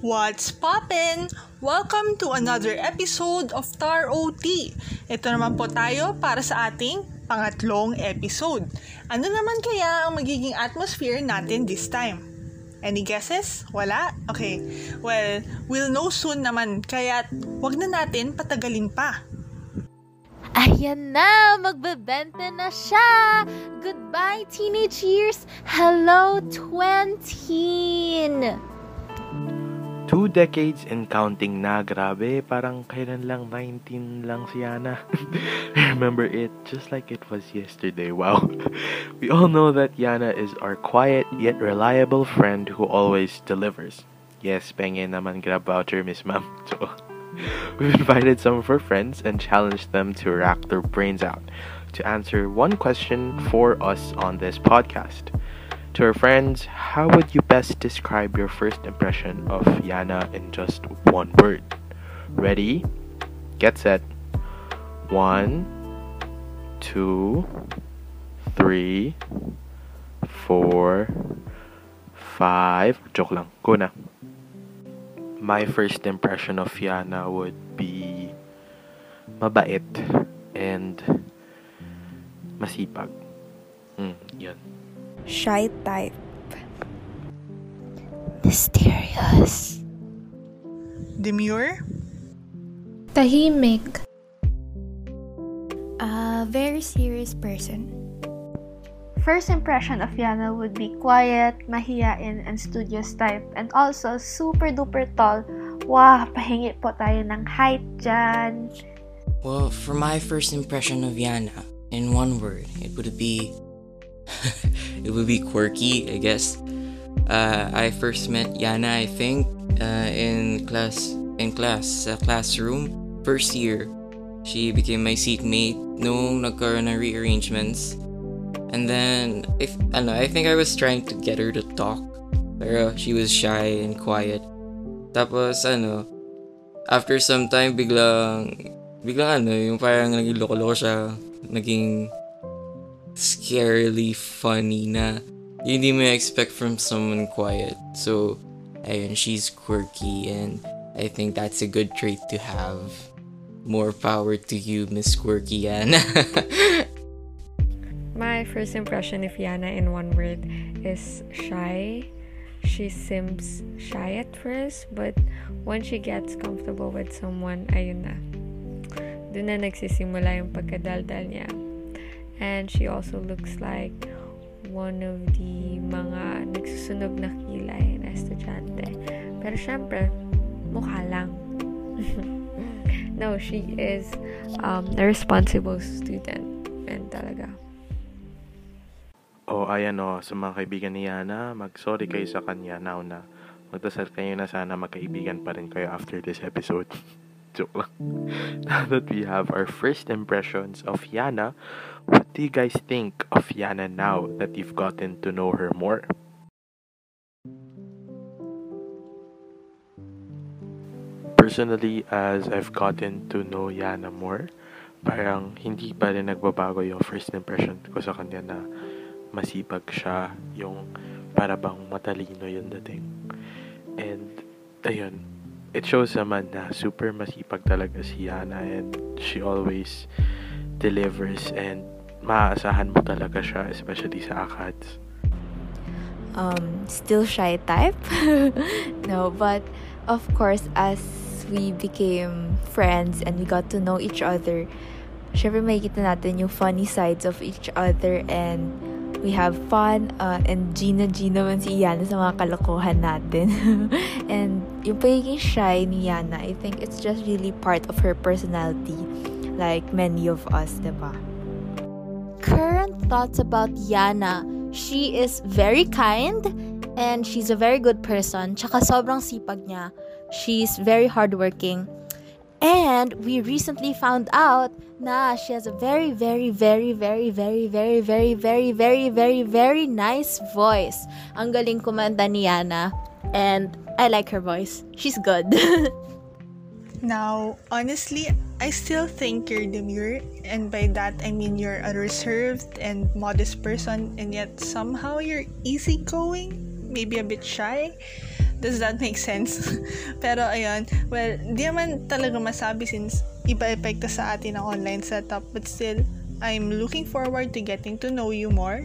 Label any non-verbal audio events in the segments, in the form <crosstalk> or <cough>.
What's poppin'? Welcome to another episode of Tar OT. Ito naman po tayo para sa ating pangatlong episode. Ano naman kaya ang magiging atmosphere natin this time? Any guesses? Wala? Okay. Well, we'll know soon naman, kaya wag na natin patagalin pa. Ayan na! Magbebenta na siya! Goodbye, teenage years! Hello, 20! Two decades and counting na, grabe. Parang kailan lang, 19 lang si Iana. <laughs> Remember it just like it was yesterday. Wow. <laughs> We all know that Iana is our quiet yet reliable friend who always delivers. Yes, penge naman grab voucher, Miss Ma'am. <laughs> So, we've invited some of her friends and challenged them to rack their brains out to answer one question for us on this podcast. To our friends, how would you best describe your first impression of Iana in just one word? Ready? Get set. One, two, three, four, five. Joke lang. Go na. My first impression of Iana would be mabait and masipag. Mm, yun. Shy type. Mysterious. Demure? Tahimik. A very serious person. First impression of Yana would be quiet, mahiyain, and studious type. And also, super duper tall. Wow, pahingi po tayo ng height dyan. Well, for my first impression of Yana, in one word, it would be. <laughs> it would be quirky, I guess. Uh, I first met Iana, I think, uh, in class, in class, uh, classroom, first year. She became my seatmate nung nagkaroon ng rearrangements. And then, if, I don't know, I think I was trying to get her to talk. Pero she was shy and quiet. Tapos, ano, after some time, biglang, biglang ano, yung parang naging loko-loko siya. Naging scarily funny na yun hindi mo expect from someone quiet. So, ayun, she's quirky and I think that's a good trait to have. More power to you, Miss Quirky Iana. <laughs> My first impression of Iana in one word is shy. She seems shy at first, but when she gets comfortable with someone, ayun na. Doon na nagsisimula yung pagkadaldal niya. And she also looks like one of the mga nagsusunog na kilay na estudyante. Pero syempre, mukha lang. <laughs> no, she is um, a responsible student. And talaga. Oh, ayan o, sa mga kaibigan ni Yana, mag-sorry kayo sa kanya now na magdasal kayo na sana magkaibigan pa rin kayo after this episode. <laughs> Joke lang. <laughs> Now that we have our first impressions of Yana, what do you guys think of Yana now that you've gotten to know her more? Personally, as I've gotten to know Yana more, parang hindi pa rin nagbabago yung first impression ko sa kanya na masipag siya, yung para matalino yung dating. And, ayun, it shows naman na super masipag talaga si Yana and she always delivers and maaasahan mo talaga siya, especially sa ACADS. Um, still shy type. <laughs> no, but of course, as we became friends and we got to know each other, syempre makikita natin yung funny sides of each other and we have fun uh, and Gina Gina man si Yana sa mga kalokohan natin. <laughs> and yung pagiging shy ni Yana, I think it's just really part of her personality like many of us, diba? Current thoughts about Yana. She is very kind and she's a very good person. Tsaka sobrang sipag niya. She's very hardworking. And we recently found out na she has a very, very, very, very, very, very, very, very, very, very, very nice voice. Ang galing kumanta ni Yana. And I like her voice. She's good. Now, honestly, I still think you're demure, and by that I mean you're a reserved and modest person, and yet somehow you're easygoing, maybe a bit shy. Does that make sense? <laughs> Pero ayun, well, di naman talaga masabi since iba epekto sa atin ang online setup. But still, I'm looking forward to getting to know you more.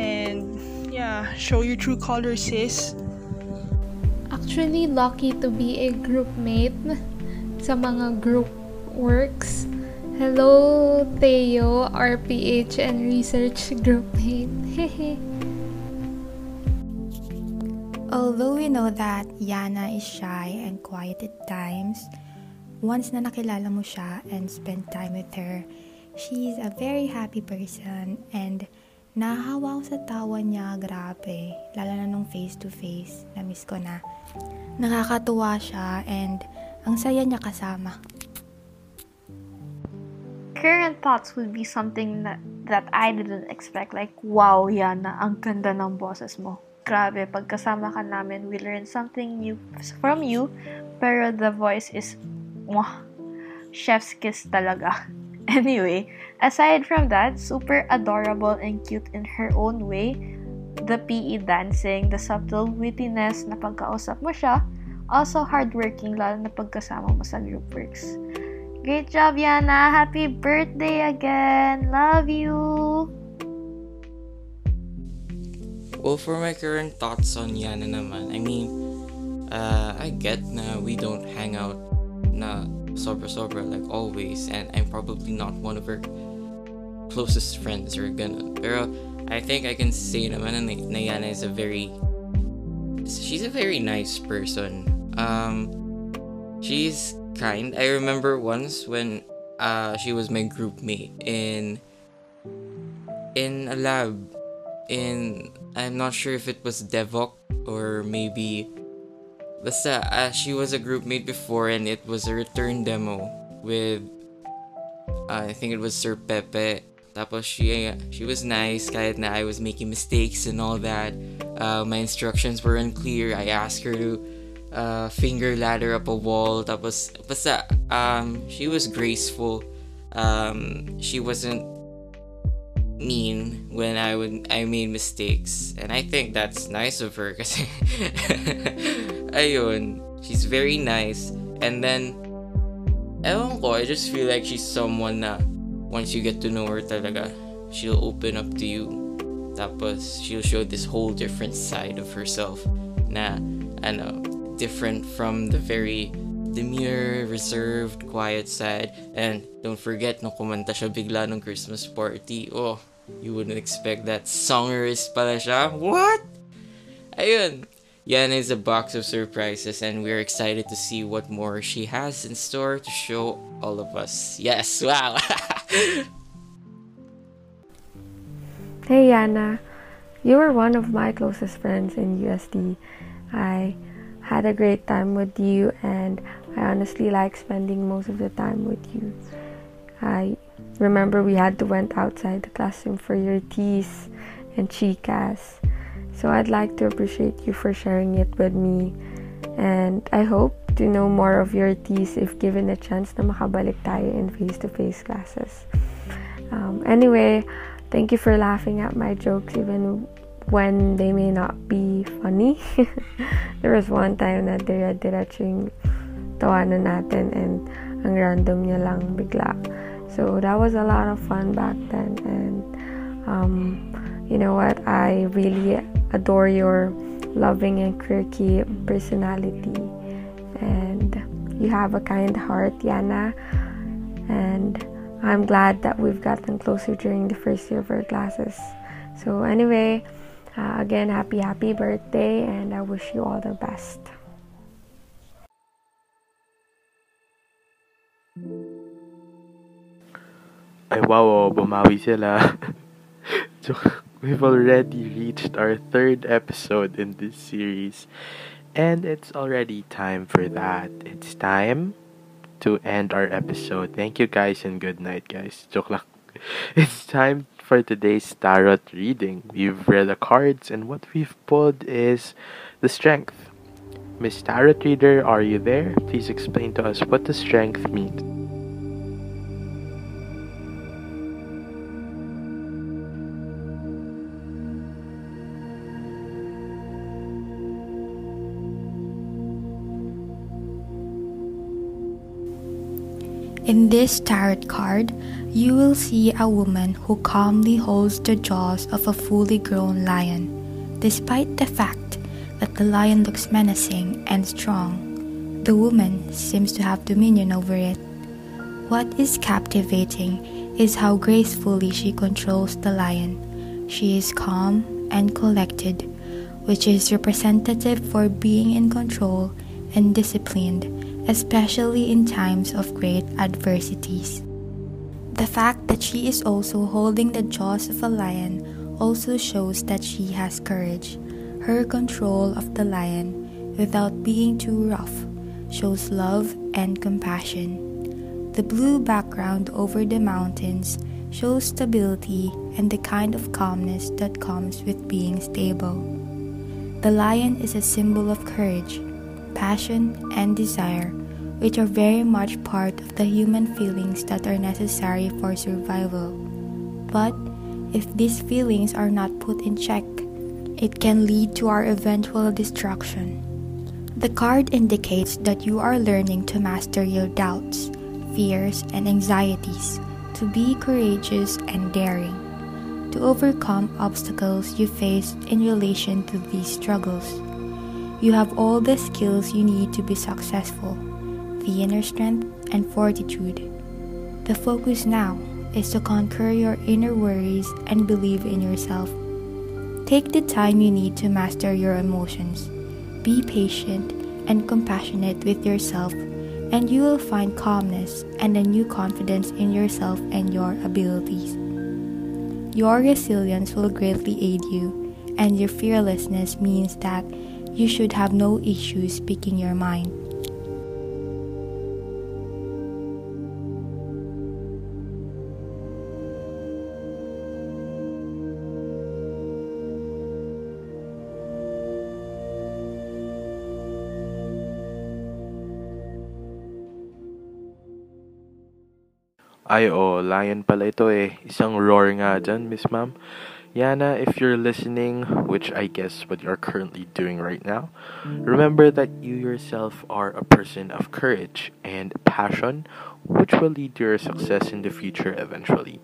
And yeah, show your true colors, sis. Actually, lucky to be a group mate sa mga group works. Hello, Theo, RPH and research group mate. Hehe. <laughs> Although we know that Yana is shy and quiet at times, once na nakilala mo siya and spend time with her, she's a very happy person and nahahawa ko sa tawa niya, grabe. Lalo na nung face to face, na-miss ko na. Nakakatuwa siya and ang saya niya kasama. Current thoughts would be something that, that I didn't expect. Like, wow, Yana, ang ganda ng boses mo. Grabe, pagkasama ka namin, we learned something new from you, pero the voice is, mwah, chef's kiss talaga. <laughs> Anyway, aside from that, super adorable and cute in her own way, the PE dancing, the subtle wittiness na pagkausap mo siya, also hardworking lalo na pagkasama mo sa group works. Great job, Iana! Happy birthday again! Love you! Well, for my current thoughts on Iana naman, I mean, uh, I get na we don't hang out na sobra sobra like always, and I'm probably not one of her closest friends or ganun. Pero I think I can say naman na, na Iana is a very, she's a very nice person. Um, she's kind. I remember once when uh, she was my group mate in in a lab in I'm not sure if it was Devok or maybe basta uh, she was a group mate before and it was a return demo with uh, I think it was Sir Pepe. Tapos she she was nice kahit na I was making mistakes and all that. Uh, my instructions were unclear. I asked her to uh, finger ladder up a wall tapos basta um, she was graceful. Um, she wasn't mean when I would I made mistakes. And I think that's nice of her kasi <laughs> ayun she's very nice. And then ewan ko I just feel like she's someone na once you get to know her talaga she'll open up to you. Tapos she'll show this whole different side of herself na ano different from the very demure, reserved, quiet side. And don't forget, nung kumanta siya bigla nung Christmas party, oh, you wouldn't expect that. Songerist pala siya. What? Ayun. Yan is a box of surprises and we're excited to see what more she has in store to show all of us. Yes, wow. <laughs> Hey Iana, you were one of my closest friends in USD. I had a great time with you and I honestly like spending most of the time with you. I remember we had to went outside the classroom for your teas and chicas. So I'd like to appreciate you for sharing it with me. And I hope to know more of your teas if given a chance na makabalik tayo in face-to-face classes. Um, anyway, thank you for laughing at my jokes even when they may not be funny. <laughs> there was one time na dire-diretso yung tawanan natin and ang random niya lang bigla. So that was a lot of fun back then and um, you know what? I really adore your loving and quirky personality and you have a kind heart, Iana. And I'm glad that we've gotten closer during the first year of our classes. So anyway, uh, again, happy, happy birthday, and I wish you all the best. Ay, wow, oh, bumawi sila. <laughs> We've already reached our third episode in this series, and it's already time for that. It's time to end our episode. Thank you guys and good night, guys. Joke lang. <laughs> It's time for today's tarot reading. We've read the cards, and what we've pulled is the strength. Miss Tarot Reader, are you there? Please explain to us what the strength means. In this tarot card, you will see a woman who calmly holds the jaws of a fully grown lion, despite the fact that the lion looks menacing and strong. The woman seems to have dominion over it. What is captivating is how gracefully she controls the lion. She is calm and collected, which is representative for being in control and disciplined, especially in times of great adversities. The fact that she is also holding the jaws of a lion also shows that she has courage. Her control of the lion, without being too rough, shows love and compassion. The blue background over the mountains shows stability and the kind of calmness that comes with being stable. The lion is a symbol of courage, passion, and desire, which are very much part of the human feelings that are necessary for survival. But if these feelings are not put in check, it can lead to our eventual destruction. The card indicates that you are learning to master your doubts, fears, and anxieties, to be courageous and daring, to overcome obstacles you face in relation to these struggles. You have all the skills you need to be successful the inner strength and fortitude. The focus now is to conquer your inner worries and believe in yourself. Take the time you need to master your emotions. Be patient and compassionate with yourself, and you will find calmness and a new confidence in yourself and your abilities. Your resilience will greatly aid you, and your fearlessness means that you should have no issues speaking your mind. Ay, oo, lion pala ito eh. Isang roar nga dyan, Miss Ma'am. Iana, if you're listening, which I guess what you're currently doing right now, remember that you yourself are a person of courage and passion, which will lead to your success in the future eventually.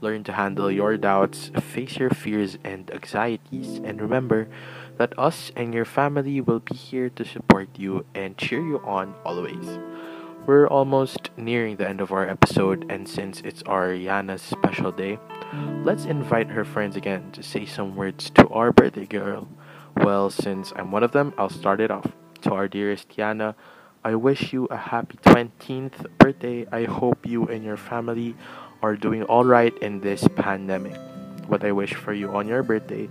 Learn to handle your doubts, face your fears and anxieties, and remember that us and your family will be here to support you and cheer you on always. We're almost nearing the end of our episode, and since it's our Iana's special day, let's invite her friends again to say some words to our birthday girl. Well, since I'm one of them, I'll start it off. To our dearest Iana, I wish you a happy 20th birthday. I hope you and your family are doing all right in this pandemic. What I wish for you on your birthday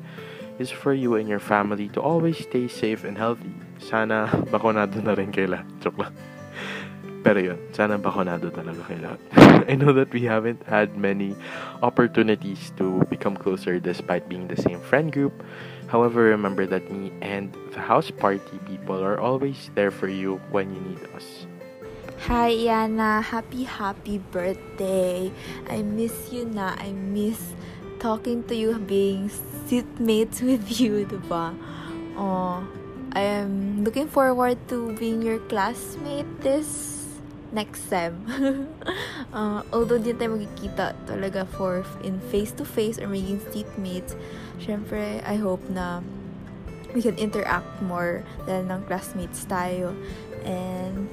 is for you and your family to always stay safe and healthy. Sana bakunado na rin kaila. Joke lang. <laughs> Pero yun, sana bakunado talaga kay lahat. <laughs> <laughs> I know that we haven't had many opportunities to become closer despite being the same friend group. However, remember that me and the house party people are always there for you when you need us. Hi, Iana. Happy, happy birthday. I miss you na. I miss talking to you, being seatmates <laughs> with you, diba? Oh, I am looking forward to being your classmate this next sem. <laughs> uh, although di tayo magkikita talaga for in face-to-face or maging seatmates, syempre, I hope na we can interact more dahil ng classmates tayo. And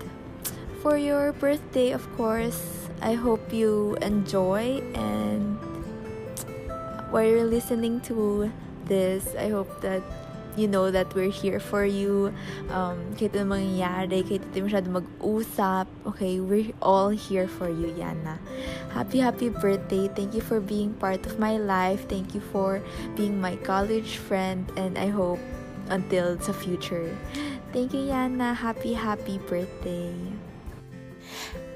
for your birthday, of course, I hope you enjoy and while you're listening to this, I hope that you know that we're here for you. Um, kahit ano mangyayari, kahit ito masyado mag-usap, okay, we're all here for you, Iana. Happy, happy birthday. Thank you for being part of my life. Thank you for being my college friend, and I hope until the future. Thank you, Iana. Happy, happy birthday.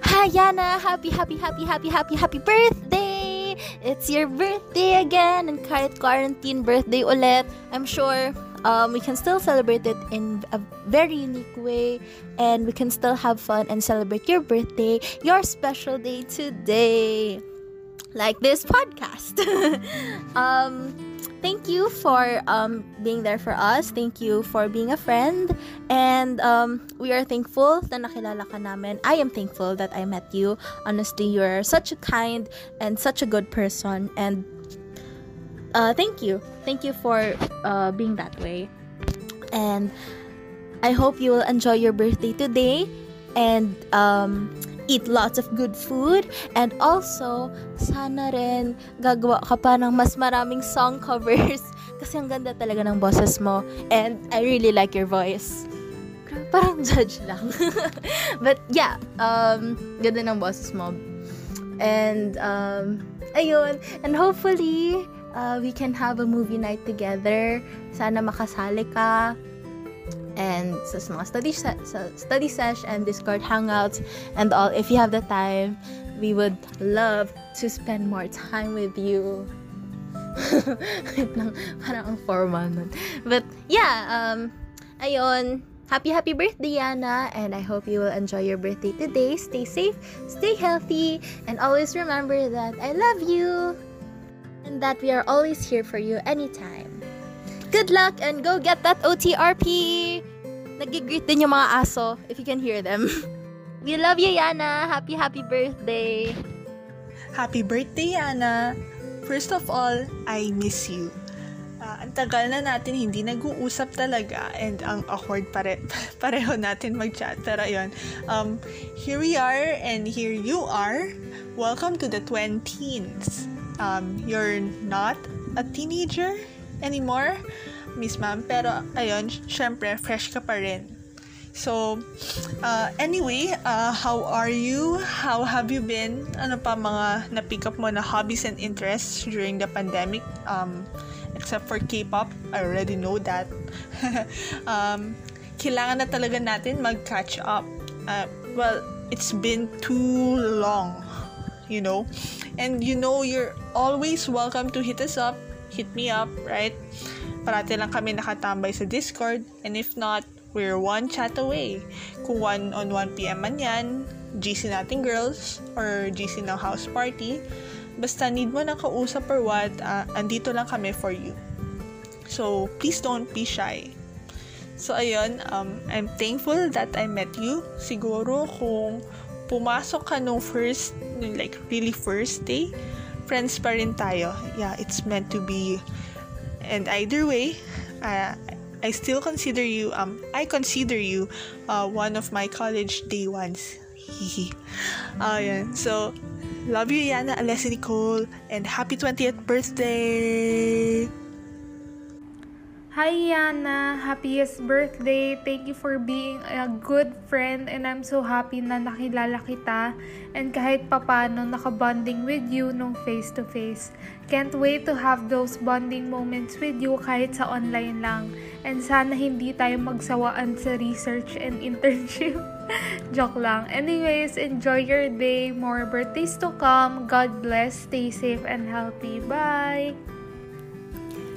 Hi, Iana! Happy, happy, happy, happy, happy, happy birthday! It's your birthday again, and kahit quarantine birthday ulit, I'm sure um, we can still celebrate it in a very unique way, and we can still have fun and celebrate your birthday, your special day today, like this podcast. <laughs> um, thank you for um, being there for us. Thank you for being a friend. And um, we are thankful na nakilala ka namin. I am thankful that I met you. Honestly, you're such a kind and such a good person. And uh, thank you. Thank you for uh, being that way. And I hope you will enjoy your birthday today and um, eat lots of good food. And also, sana rin gagawa ka pa ng mas maraming song covers <laughs> kasi ang ganda talaga ng boses mo. And I really like your voice. Parang <laughs> judge lang. <laughs> But yeah, um, ganda ng boses mo. And, um, ayun. And hopefully, uh, we can have a movie night together. Sana makasali ka. And sa mga study, se- sa study sesh and Discord hangouts and all, if you have the time, we would love to spend more time with you. <laughs> Parang ang formal nun. But yeah, um, ayun, Happy, happy birthday, Iana, and I hope you will enjoy your birthday today. Stay safe, stay healthy, and always remember that I love you and that we are always here for you anytime. Good luck and go get that OTRP! Nagigreet din yung mga aso, if you can hear them. <laughs> We love you, Yana! Happy, happy birthday! Happy birthday, Yana! First of all, I miss you. Ah, ang tagal na natin hindi nag-uusap talaga and ang awkward pare <laughs> pareho natin mag-chat. Pero ayun, um, here we are and here you are. Welcome to the 20s. Um, you're not a teenager anymore, Miss Ma'am. Pero ayun, syempre, fresh ka pa rin. So, uh, anyway, uh, how are you? How have you been? Ano pa mga na-pick up mo na hobbies and interests during the pandemic? Um, except for K-pop, I already know that. <laughs> um, kailangan na talaga natin mag-catch up. Uh, well, it's been too long, you know? And you know, you're always welcome to hit us up, hit me up, right? Parati lang kami nakatambay sa Discord. And if not, we're one chat away. Kung 1 on 1 p.m. man yan, GC natin girls, or GC ng house party, basta need mo ng kausap or what, uh, andito lang kami for you. So, please don't be shy. So, ayun, um, I'm thankful that I met you. Siguro kung pumasok ka nung first, like really first day, friends pa rin tayo. Yeah, it's meant to be. And either way, uh, I still consider you, um, I consider you uh, one of my college day ones. Hihi. Ayun. So, love you, Yana, Alessia Nicole, and happy 20th birthday! Hi Yana, happiest birthday. Thank you for being a good friend and I'm so happy na nakilala kita and kahit papano nakabonding with you nung face to face. Can't wait to have those bonding moments with you kahit sa online lang. And sana hindi tayo magsawaan sa research and <laughs> internship. Joke lang. Anyways, enjoy your day. More birthdays to come. God bless. Stay safe and healthy. Bye!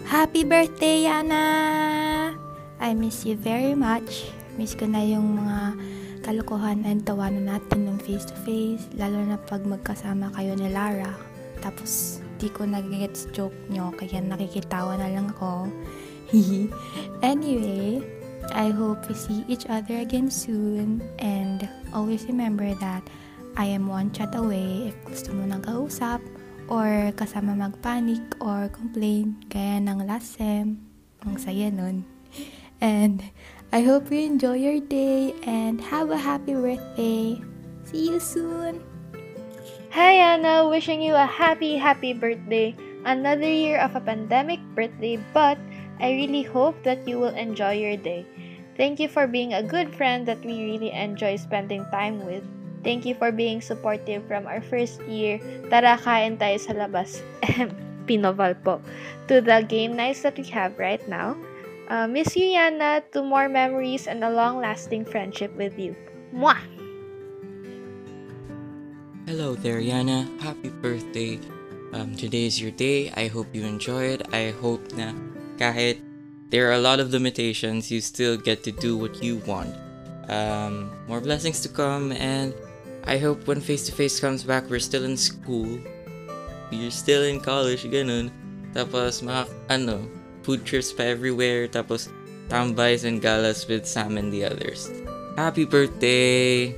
Happy birthday, Yana! I miss you very much. Miss ko na yung mga kalokohan and tawanan natin ng face-to-face, lalo na pag magkasama kayo ni Lara. Tapos, di ko nagigets joke nyo, kaya nakikitawa na lang ako. <laughs> anyway, I hope we see each other again soon. And always remember that I am one chat away if gusto mo nang kausap or kasama magpanic or complain gaya ng last sem. Ang saya nun. And I hope you enjoy your day and have a happy birthday. See you soon. Hi Anna, wishing you a happy, happy birthday. Another year of a pandemic birthday, but I really hope that you will enjoy your day. Thank you for being a good friend that we really enjoy spending time with. Thank you for being supportive from our first year. Tara, kain tayo sa labas. <laughs> Pinoval po. To the game nights that we have right now. Uh, miss you, Iana. To more memories and a long-lasting friendship with you. Mwah! Hello there, Iana. Happy birthday. Um, today is your day. I hope you enjoy it. I hope na kahit there are a lot of limitations, you still get to do what you want. Um, more blessings to come, and I hope when face to face comes back, we're still in school. You're still in college, ganun. Tapos, mga, ano, food trips pa everywhere. Tapos, tambays and galas with Sam and the others. Happy birthday!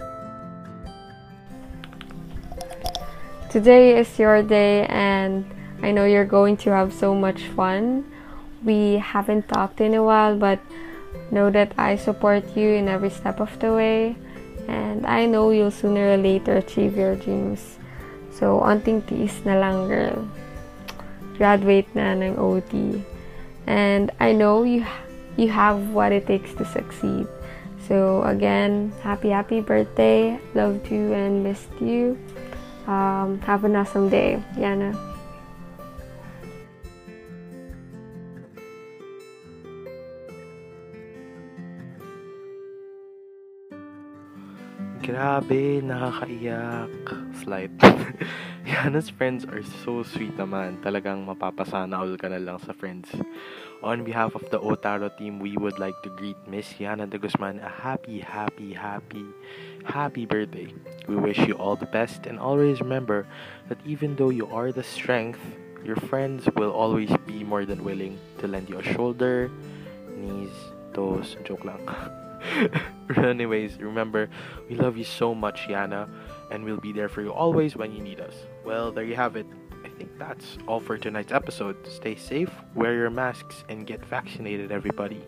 Today is your day, and I know you're going to have so much fun. We haven't talked in a while, but know that I support you in every step of the way, and I know you'll sooner or later achieve your dreams. So, onting tiis na lang, girl. Graduate na ng OT. And I know you you have what it takes to succeed. So again, happy happy birthday. Loved you and missed you. Um, have an awesome day, Yana. Grabe, nakakaiyak. Slight. <laughs> Yana's friends are so sweet naman. Talagang mapapasana all ka na lang sa friends. On behalf of the Otaro team, we would like to greet Miss Yana de Guzman a happy, happy, happy, happy birthday. We wish you all the best and always remember that even though you are the strength, your friends will always be more than willing to lend you a shoulder, knees, toes, joke lang. <laughs> <laughs> Anyways, remember, we love you so much, Iana, and we'll be there for you always when you need us. Well, there you have it. I think that's all for tonight's episode. Stay safe, wear your masks, and get vaccinated, everybody.